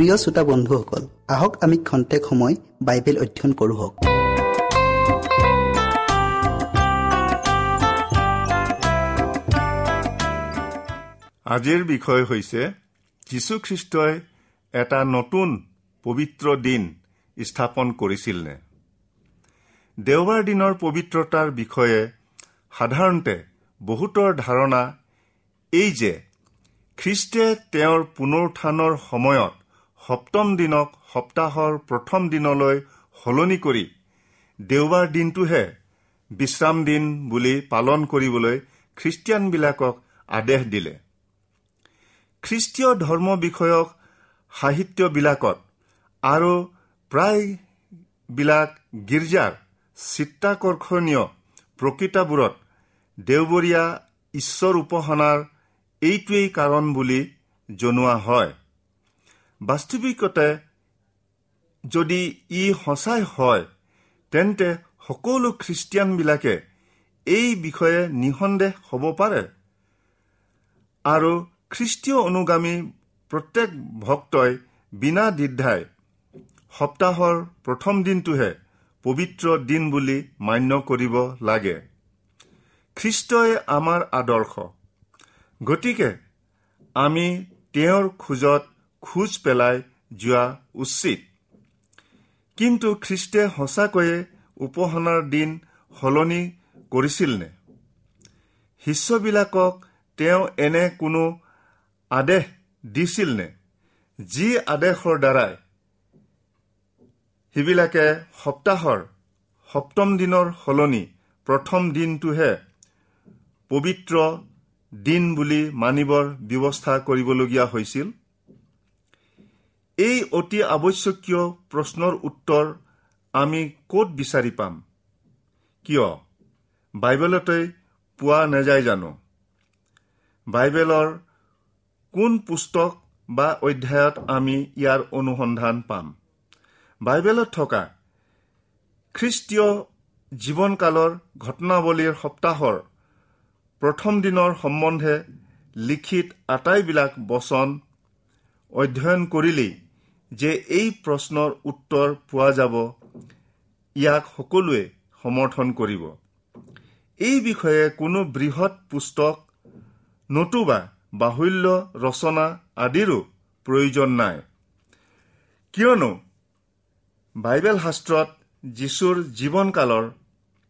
প্ৰিয় শ্ৰোতা বন্ধুসকল আহক আমি খন্তেক সময় বাইবেল অধ্যয়ন কৰোঁ আজিৰ বিষয় হৈছে যীশুখ্ৰীষ্টই এটা নতুন পবিত্ৰ দিন স্থাপন কৰিছিল নে দেওবাৰ দিনৰ পবিত্ৰতাৰ বিষয়ে সাধাৰণতে বহুতৰ ধাৰণা এই যে খ্ৰীষ্টে তেওঁৰ পুনৰুত্থানৰ সময়ত সপ্তম দিনক সপ্তাহৰ প্ৰথম দিনলৈ সলনি কৰি দেওবাৰ দিনটোহে বিশ্ৰাম দিন বুলি পালন কৰিবলৈ খ্ৰীষ্টিয়ানবিলাকক আদেশ দিলে। খ্ৰীষ্টীয় ধৰ্ম বিষয়ক সাহিত্যবিলাকত আৰু প্ৰায়বিলাক গীৰ্জাৰ চিত্ৰাকৰ্ষণীয় প্ৰকৃতাবোৰত দেওবৰীয়া ঈশ্বৰ উপাসনাৰ এইটোৱেই কাৰণ বুলি জনোৱা হয়। বাস্তৱিকতে যদি ই সঁচাই হয় তেন্তে সকলো খ্ৰীষ্টিয়ানবিলাকে এই বিষয়ে নিসন্দেহ হ'ব পাৰে। আৰু খ্ৰীষ্টীয় অনুগামী প্ৰত্যেক ভক্তই বিনা দ্বিধাই সপ্তাহৰ প্ৰথম দিনটোহে পবিত্ৰ দিন বুলি মান্য কৰিব লাগে। খ্ৰীষ্টই আমাৰ আদৰ্শ। গতিকে আমি তেওঁৰ খোজত খোজ পেলাই যোৱা উচিত। কিন্তু খ্ৰীষ্টে সঁচাকৈয়ে উপাসনাৰ দিন সলনি কৰিছিল নে? শিষ্যবিলাকক তেওঁ এনে কোনো আদেশ দিছিল নে? যি আদেশৰ দ্বাৰাই সিবিলাকে সপ্তাহৰ সপ্তম দিনৰ সলনি প্ৰথম দিনটোহে পবিত্ৰ দিন বুলি মানিবৰ ব্যৱস্থা কৰিবলগীয়া হৈছিল? এই অতি আৱশ্যকীয় প্ৰশ্নৰ উত্তৰ আমি ক'ত বিচাৰি পাম? কিয়? বাইবেলতে পোৱা নাযায় জানো? বাইবেলৰ কোন পুস্তক বা অধ্যায়ত আমি ইয়াৰ অনুসন্ধান পাম? বাইবেলত থকা খ্ৰীষ্টীয় জীৱনকালৰ ঘটনাৱলীৰ সপ্তাহৰ প্ৰথম দিনৰ সম্বন্ধে লিখিত আটাইবিলাক বচন অধ্যয়ন কৰিলেই যে এই প্ৰশ্নৰ উত্তৰ পোৱা যাব ইয়াক সকলোৱে সমৰ্থন কৰিব। এই বিষয়ে কোনো বৃহৎ পুস্তক নতুবা বাহুল্য ৰচনা আদিৰো প্ৰয়োজন নাই। কিয়নো বাইবেল শাস্ত্ৰত যীশুৰ জীৱনকালৰ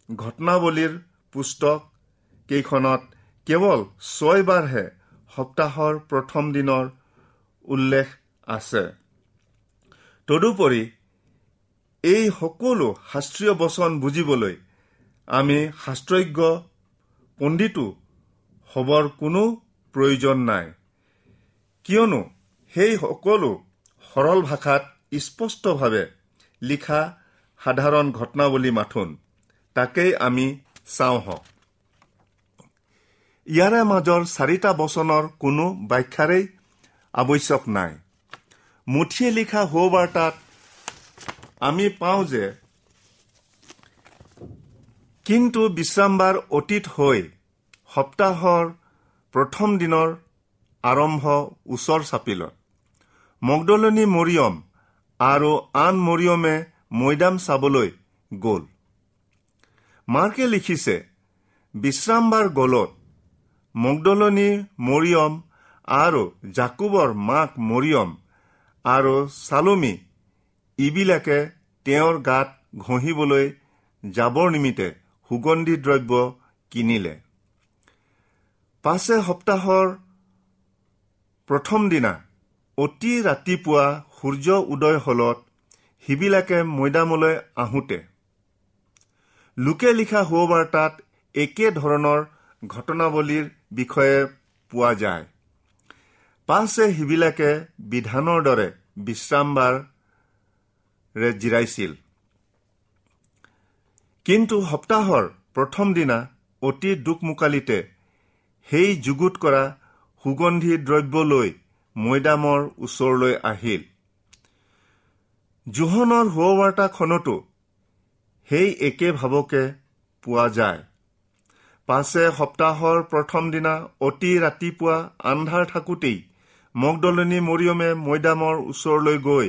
ঘটনাৱলীৰ পুস্তক কেইখনত কেৱল ছয়বাৰহে সপ্তাহৰ প্ৰথম দিনৰ উল্লেখ আছে। তদুপৰি এই সকলো শাস্ত্ৰীয় বচন বুজিবলৈ আমি শাস্ত্ৰজ্ঞ পণ্ডিতো হ'বৰ কোনো প্ৰয়োজন নাই। কিয়নো সেই সকলো সৰল ভাষাত স্পষ্টভাৱে লিখা সাধাৰণ ঘটনাৱলী মাথোন তাকেই আমি চাওঁ হওক ইয়াৰে মাজৰ চাৰিটা বচনৰ কোনো ব্যাখ্যাৰেই আৱশ্যক নাই। মুঠিয়ে লিখা সৌবাৰ্তাত আমি পাওঁ যে কিন্তু বিশ্ৰামবাৰ অতীত হৈ সপ্তাহৰ প্ৰথম দিনৰ আৰম্ভ ওচৰ চাপিলত। মগদলনী মৰিয়ম আৰু আন মৰিয়মে মৈদাম চাবলৈ গ'ল। মাৰ্কে লিখিছে বিশ্ৰামবাৰ গলত মগদলনী মৰিয়ম আৰু জাকুবৰ মাক মৰিয়ম আৰু চালমী ইবিলাকে তেওঁৰ গাত ঘঁহিবলৈ যাবৰ নিমিত্তে সুগন্ধি দ্ৰব্য কিনিলে। পাছে সপ্তাহৰ প্ৰথম দিনা অতি ৰাতিপুৱা সূৰ্য উদয় হলত সিবিলাকে মৈদামলৈ আহোঁতে। লোকে লিখা সুবাৰ্তাত একে ধৰণৰ ঘটনাৱলীৰ বিষয়ে পোৱা যায়। পাছে সিবিলাকে বিধানৰ দৰে বিশ্ৰামবাৰে জিৰাইছিল। কিন্তু সপ্তাহৰ প্ৰথম দিনা অতি দুখমোকালিতে সেই যুগুত কৰা সুগন্ধি দ্ৰব্য লৈ মৈদামৰ ওচৰলৈ আহিল। জোহনৰ সুবাৰ্তাখনতো সেই একে ভাৱকে পোৱা যায়। পাছে সপ্তাহৰ প্ৰথম দিনা অতি ৰাতিপুৱা আন্ধাৰ থাকোঁতেই মগদলনী মৰিয়মে মৈদামৰ ওচৰলৈ গৈ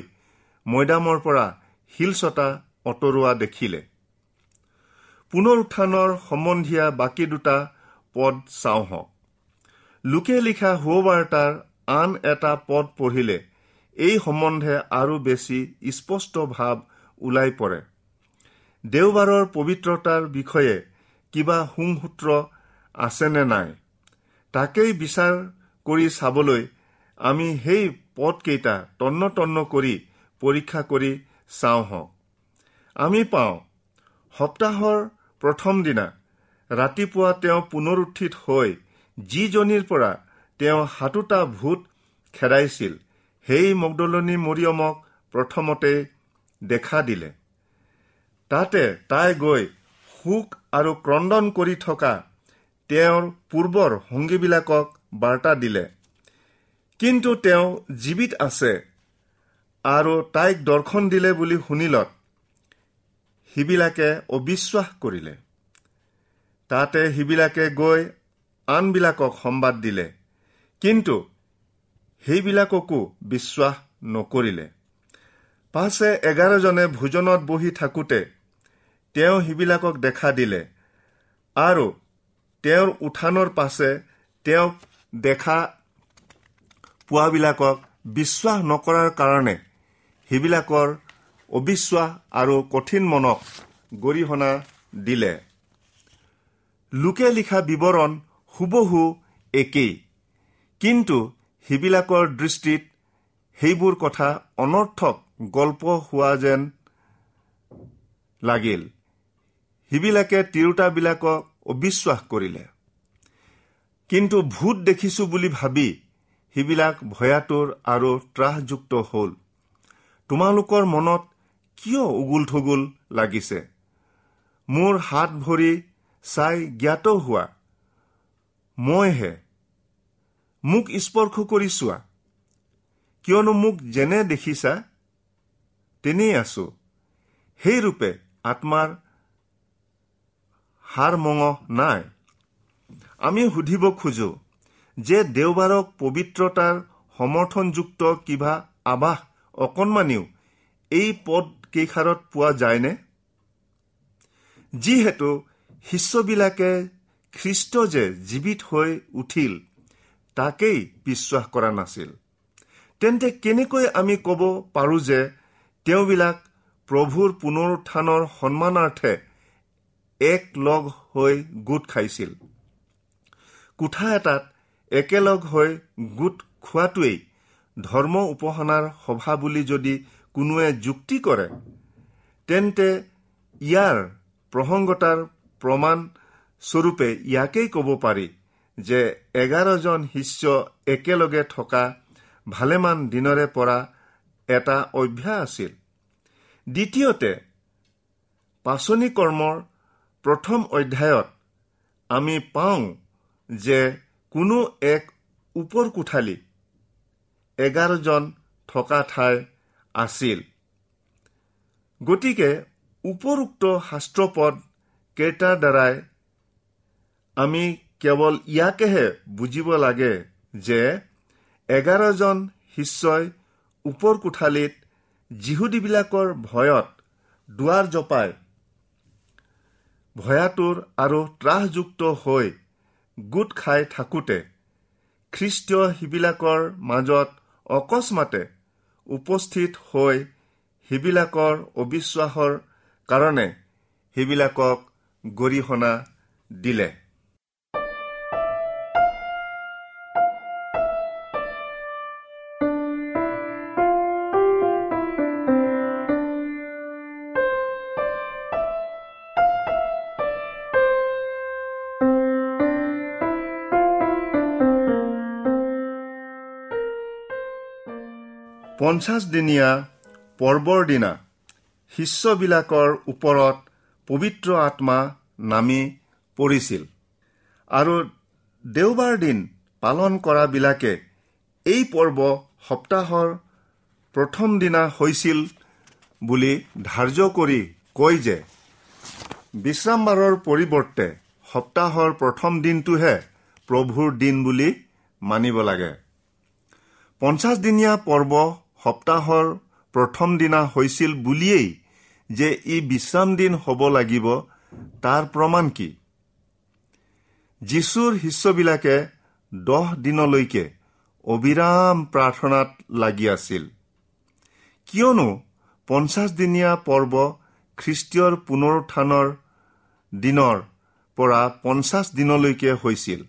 মৈদামৰ পৰা শিলচটা অঁতৰোৱা দেখিলে। পুনৰ উত্থানৰ সম্বন্ধীয়া বাকী দুটা পদ চাওঁহক। লোকে লিখা সুবাৰ্তাৰ আন এটা পদ পঢ়িলে এই সম্বন্ধে আৰু বেছি স্পষ্ট ভাৱ ওলাই পৰে। দেওবাৰৰ পবিত্ৰতাৰ বিষয়ে কিবা সুংসূত্ৰ আছেনে নাই তাকেই বিচাৰ কৰি চাবলৈ আমি সেই পদকেইটা তন্ন তন্ন কৰি পৰীক্ষা কৰি চাওঁ হওক আমি পাওঁ সপ্তাহৰ প্ৰথম দিনা ৰাতিপুৱা তেওঁ পুনৰুত্থিত হৈ যিজনীৰ পৰা তেওঁ সাতোটা ভূত খেদাইছিল সেই মগদলনী মৰিয়মক প্ৰথমতে দেখা দিলে। তাতে তাই গৈ সুখ আৰু ক্ৰদন কৰি থকা তেওঁৰ পূৰ্বৰ সংগীবিলাকক বাৰ্তা দিলে। কিন্তু তেওঁ জীৱিত আছে আৰু তাইক দৰ্শন দিলে বুলি শুনিলত সিবিলাকে অবিশ্বাস কৰিলে। তাতে সিবিলাকে গৈ আনবিলাকক সম্বাদ দিলে। কিন্তু সেইবিলাককো বিশ্বাস নকৰিলে। পাছে এঘাৰজনে ভোজনত বহি থাকোঁতে তেওঁ সিবিলাকক দেখা দিলে আৰু তেওঁৰ উঠানৰ পাছে তেওঁক দেখা পোৱাবিলাকক বিশ্বাস নকৰাৰ কাৰণে সেইবিলাকৰ অবিশ্বাস আৰু কঠিন মনক গৰিহণা দিলে। লোকে লিখা বিৱৰণ হুবহু একেই কিন্তু সেইবিলাকৰ দৃষ্টিত সেইবোৰ কথা অনৰ্থক গল্প হোৱা যেন লাগিল। সিবিলাকে তিৰোতাবিলাকক অবিশ্বাস কৰিলে। কিন্তু ভূত দেখিছো বুলি ভাবি সিবিলাক ভয়াতুৰ আৰু ত্ৰাসযুক্ত হ'ল। তোমালোকৰ মনত কিয় উগুল থুগুল লাগিছে? মোৰ হাত ভৰি চাই জ্ঞাত হোৱা। মইহে। মোক স্পৰ্শ কৰি চোৱা। কিয়নো মোক যেনে দেখিছা তেনেই আছো। সেইৰূপে আত্মাৰ হাৰ মঙহ নাই। আমি সুধিব খোজো। যে দেওবাৰক পবিত্ৰতাৰ সমৰ্থনযুক্ত কিবা আবাস অকণমানিও এই পদ কেইষাৰত পোৱা যায়নে? যিহেতু শিষ্যবিলাকে খ্ৰীষ্ট যে জীৱিত হৈ উঠিল তাকেই বিশ্বাস কৰা নাছিল। তেন্তে কেনেকৈ আমি ক'ব পাৰো যে তেওঁবিলাক প্ৰভুৰ পুনৰুত্থানৰ সন্মানাৰ্থে এক লগ হৈ গোট খাইছিল? কোঠা এটাত একেলগ হৈ গোট খোৱাটোৱেই ধৰ্ম উপাসনাৰ সভা বুলি যদি কোনোৱে যুক্তি কৰে তেন্তে ইয়াৰ প্ৰসংগতাৰ প্ৰমাণ স্বৰূপে ইয়াকেই ক'ব পাৰি যে এঘাৰজন শিষ্য একেলগে থকা ভালেমান দিনৰে পৰা এটা অভ্যাস আছিল। দ্বিতীয়তে পাচনি কৰ্মৰ প্ৰথম অধ্যায়ত আমি পাওঁ যে কোনো এক ওপৰ কোঠালি এঘাৰজন থকা ঠাই আছিল। গতিকে উপৰোক্ত শাস্ত্ৰপদ কেইটাৰ দ্বাৰাই আমি কেৱল ইয়াকেহে বুজিব লাগে যে এঘাৰজন শিষ্যই ওপৰ কোঠালিত যিহুদীবিলাকৰ ভয়ত দুৱাৰ জপাই ভয়াতুৰ আৰু ত্ৰাসযুক্ত হৈ গোট খাই থাকোঁতে খ্ৰীষ্টীয় সিবিলাকৰ মাজত অকস্মাতে উপস্থিত হৈ সিবিলাকৰ অবিশ্বাসৰ কাৰণে সিবিলাকক গৰিহণা দিলে। পঞ্চাছ দিনীয়া পৰ্বৰ দিনা শিষ্যবিলাকৰ ওপৰত পবিত্ৰ আত্মা নামি পৰিছিল। আৰু দেওবাৰ দিন পালন কৰাবিলাকে এই পৰ্ব সপ্তাহৰ প্ৰথম দিনা হৈছিল বুলি ধাৰ্য কৰি কয় যে বিশ্ৰামবাৰৰ পৰিৱৰ্তে সপ্তাহৰ প্ৰথম দিনটোহে প্ৰভুৰ দিন বুলি মানিব লাগে। পঞ্চাছদিনীয়া পৰ্ব সপ্তাহৰ প্ৰথম দিনা হৈছিল বুলিয়েই যে ই বিশ্ৰাম দিন হ'ব লাগিব তাৰ প্ৰমাণ কি? যীশুৰ শিষ্যবিলাকে দহ দিনলৈকে অবিৰাম প্ৰাৰ্থনাত লাগি আছিল। কিয়নো পঞ্চাছদিনীয়া পৰ্ব খ্ৰীষ্টীয়ৰ পুনৰুত্থানৰ দিনৰ পৰা পঞ্চাছ দিনলৈকে হৈছিল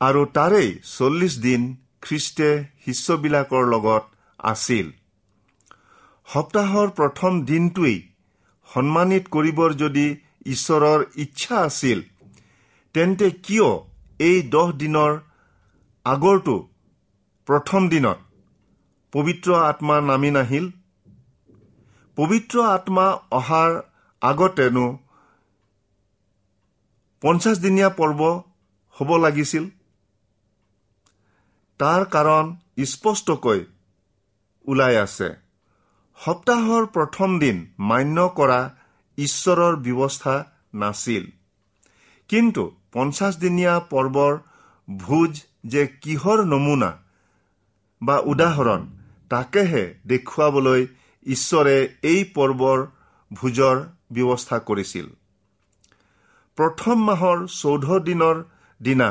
আৰু তাৰেই চল্লিছ দিন খ্ৰীষ্টে শিষ্যবিলাকৰ লগত আছিল। সপ্তাহৰ প্ৰথম দিনটোৱেই সন্মানিত কৰিবৰ যদি ঈশ্বৰৰ ইচ্ছা আছিল তেন্তে কিয় এই দহ দিনৰ আগৰটো প্ৰথম দিনত পবিত্ৰ আত্মা নামি নাহিল? পবিত্ৰ আত্মা অহাৰ আগতেনো পঞ্চাছদিনীয়া পৰ্ব হ'ব লাগিছিল? তাৰ কাৰণ স্পষ্টকৈ ওলাই আছে। সপ্তাহৰ প্ৰথম দিন মান্য কৰা ঈশ্বৰৰ ব্যৱস্থা নাছিল। কিন্তু পঞ্চাছদিনীয়া পৰ্বৰ ভোজ যে কিহৰ নমুনা বা উদাহৰণ তাকেহে দেখুৱাবলৈ ঈশ্বৰে এই পৰ্বৰ ভোজৰ ব্যৱস্থা কৰিছিল। প্ৰথম মাহৰ চৌধ দিনৰ দিনা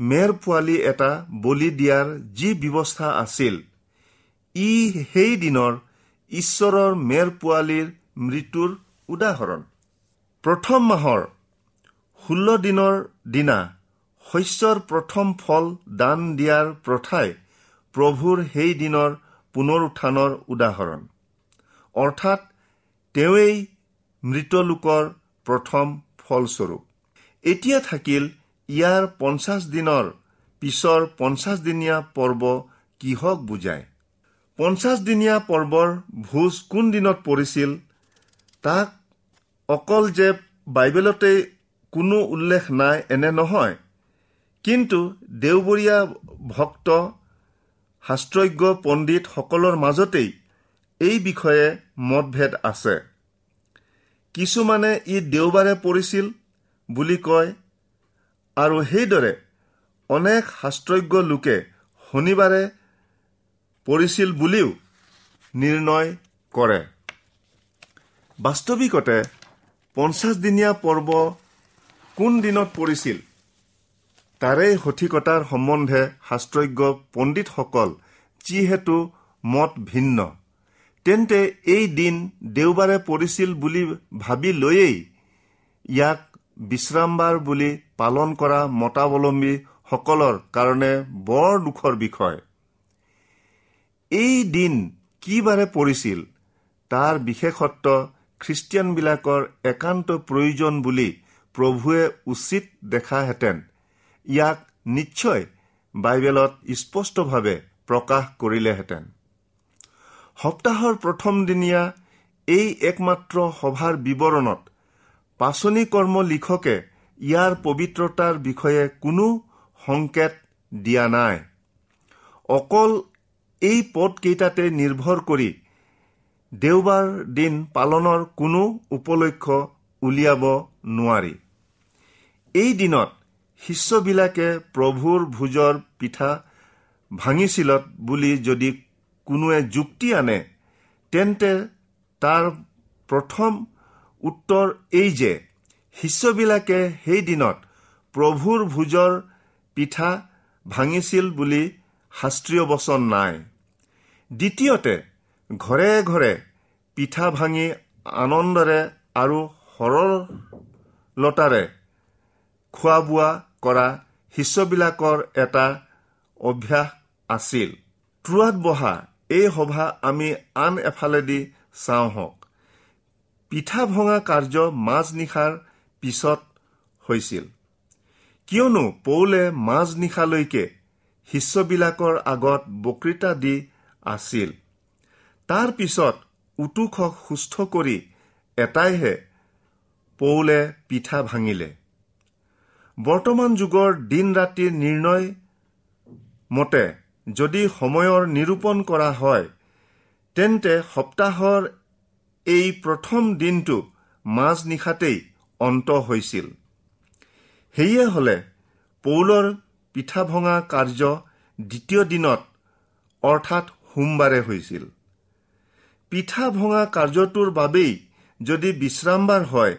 মেৰ পোৱালি এটা বলি দিয়াৰ যি ব্যৱস্থা আছিল ই সেই দিনৰ ঈশ্বৰৰ মেৰ পোৱালীৰ মৃত্যুৰ উদাহৰণ। প্ৰথম মাহৰ ষোল্ল দিনৰ দিনা শস্যৰ প্ৰথম ফল দান দিয়াৰ প্ৰথাই প্ৰভুৰ সেই দিনৰ পুনৰুত্থানৰ উদাহৰণ। অৰ্থাৎ তেওঁৱেই মৃতলোকৰ প্ৰথম ফলস্বৰূপ। এতিয়া থাকিল ইয়াৰ পঞ্চাছ দিনৰ পিছৰ পঞ্চাছদিনীয়া পৰ্ব কিহক বুজায়? পঞ্চাছদিনীয়া পৰ্বৰ ভোজ কোন দিনত পৰিছিল? তাক অকল যে বাইবেলতেই কোনো উল্লেখ নাই এনে নহয়। কিন্তু দেওবৰীয়া ভক্ত শাস্ত্ৰজ্ঞ পণ্ডিতসকলৰ মাজতেই এই বিষয়ে মতভেদ আছে। কিছুমানে ই দেওবাৰে পৰিছিল বুলি কয় আৰু সেইদৰে অনেক শাস্ত্ৰজ্ঞ লোকে শনিবাৰে পৰিছিল বুলিও নিৰ্ণয় কৰে। বাস্তৱিকতে পঞ্চাছদিনীয়া পৰ্ব কোন দিনত পৰিছিল? তাৰে সঠিকতাৰ সম্বন্ধে শাস্ত্ৰজ্ঞ পণ্ডিতসকল যিহেতু মত ভিন্ন। তেন্তে এই দিন দেওবাৰে পৰিছিল বুলি ভাবি লৈয়েই ইয়াক বিশ্ৰামবাৰ বুলি পালন কৰা মতাৱলম্বীসকলৰ কাৰণে বৰ দুখৰ বিষয়। এই দিন কি বাৰে পৰিছিল তাৰ বিশেষত্ব খ্ৰীষ্টিয়ানবিলাকৰ একান্ত প্ৰয়োজন বুলি প্ৰভুৱে উচিত দেখাহেঁতেন। ইয়াক নিশ্চয় বাইবেলত স্পষ্টভাৱে প্ৰকাশ কৰিলেহেঁতেন। সপ্তাহৰ প্ৰথম দিনীয়া এই একমাত্ৰ সভাৰ বিৱৰণত পাচনি কৰ্ম লিখকে ইয়াৰ পবিত্ৰতাৰ বিষয়ে কোনো সংকেত দিয়া নাই। অকল এই পদকেইটাতে নিৰ্ভৰ কৰি দেওবাৰ দিন পালনৰ কোনো উপলক্ষ উলিয়াব নোৱাৰি। এই দিনত শিষ্যবিলাকে প্ৰভুৰ ভোজৰ পিঠা ভাঙিছিলত বুলি যদি কোনোৱে যুক্তি আনে তেন্তে তাৰ প্ৰথম উত্তৰ এই যে শিষ্যবিলাকে সেই দিনত প্ৰভুৰ ভোজৰ পিঠা ভাঙিছিল বুলি শাস্ত্ৰীয় বচন নাই। দ্বিতীয়তে ঘৰে ঘৰে পিঠা ভাঙি আনন্দৰে আৰু সৰলতাৰে খোৱা বোৱা কৰা শিষ্যবিলাকৰ এটা অভ্যাস আছিল। ট্ৰুৱাত বহা এই সভা আমি আন এফালেদি চাওঁ হওক। পিঠা ভঙা কাৰ্য মাজনিশাৰ পিছত হৈছিল। কিয়নো পৌলে মাজনিশালৈকে শিষ্যবিলাকৰ আগত বক্তৃতা দি আছিল। তাৰ পিছত উটুখক সুস্থ কৰি এটাইহে পৌলে পিঠা ভাঙিলে। বৰ্তমান যুগৰ দিন ৰাতিৰ নিৰ্ণয় মতে যদি সময়ৰ নিৰূপণ কৰা হয় তেন্তে সপ্তাহৰ এই প্ৰথম দিনটো মাজনিশাতেই অন্ত হৈছিল। সেয়ে হলে পৌলৰ পিঠা ভঙা কাৰ্য দ্বিতীয় দিনত অৰ্থাৎ সোমবাৰে হৈছিল। পিঠা ভঙা কাৰ্যটোৰ বাবেই যদি বিশ্ৰামবাৰ হয়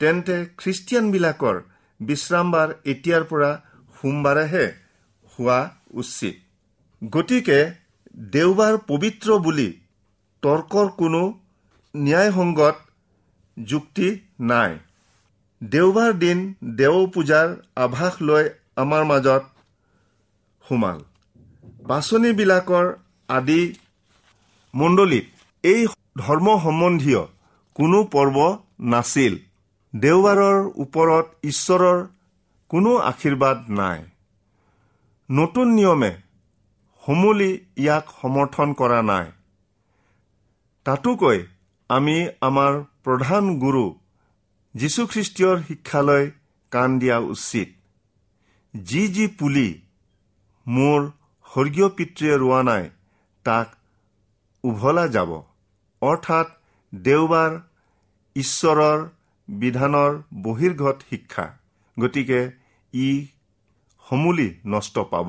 তেন্তে খ্ৰীষ্টিয়ানবিলাকৰ বিশ্ৰামবাৰ এতিয়াৰ পৰা সোমবাৰেহে হোৱা উচিত। গতিকে দেওবাৰ পবিত্ৰ বুলি তৰ্কৰ কোনো ন্যায়সংগত যুক্তি নাই। দেওবাৰ দিন দেও পূজাৰ আভাস লৈ আমাৰ মাজত সোমাল। বাছনিবিলাকৰ আদি মণ্ডলীত এই ধৰ্ম সম্বন্ধীয় কোনো পৰ্ব নাছিল। দেওবাৰৰ ওপৰত ঈশ্বৰৰ কোনো আশীৰ্বাদ নাই। নতুন নিয়মে সমূলি ইয়াক সমৰ্থন কৰা নাই। তাতোকৈ আমি আমাৰ প্ৰধান গুৰু যীশুখ্ৰীষ্টীয়ৰ শিক্ষালৈ কাণ দিয়া উচিত। যি যি পুলি মোৰ স্বৰ্গীয় পিতৃয়ে ৰোৱা নাই তাক উভলা যাব। অৰ্থাৎ দেওবাৰ ঈশ্বৰৰ বিধানৰ বহিৰ্গত শিক্ষা। গতিকে ই সমূলি নষ্ট পাব।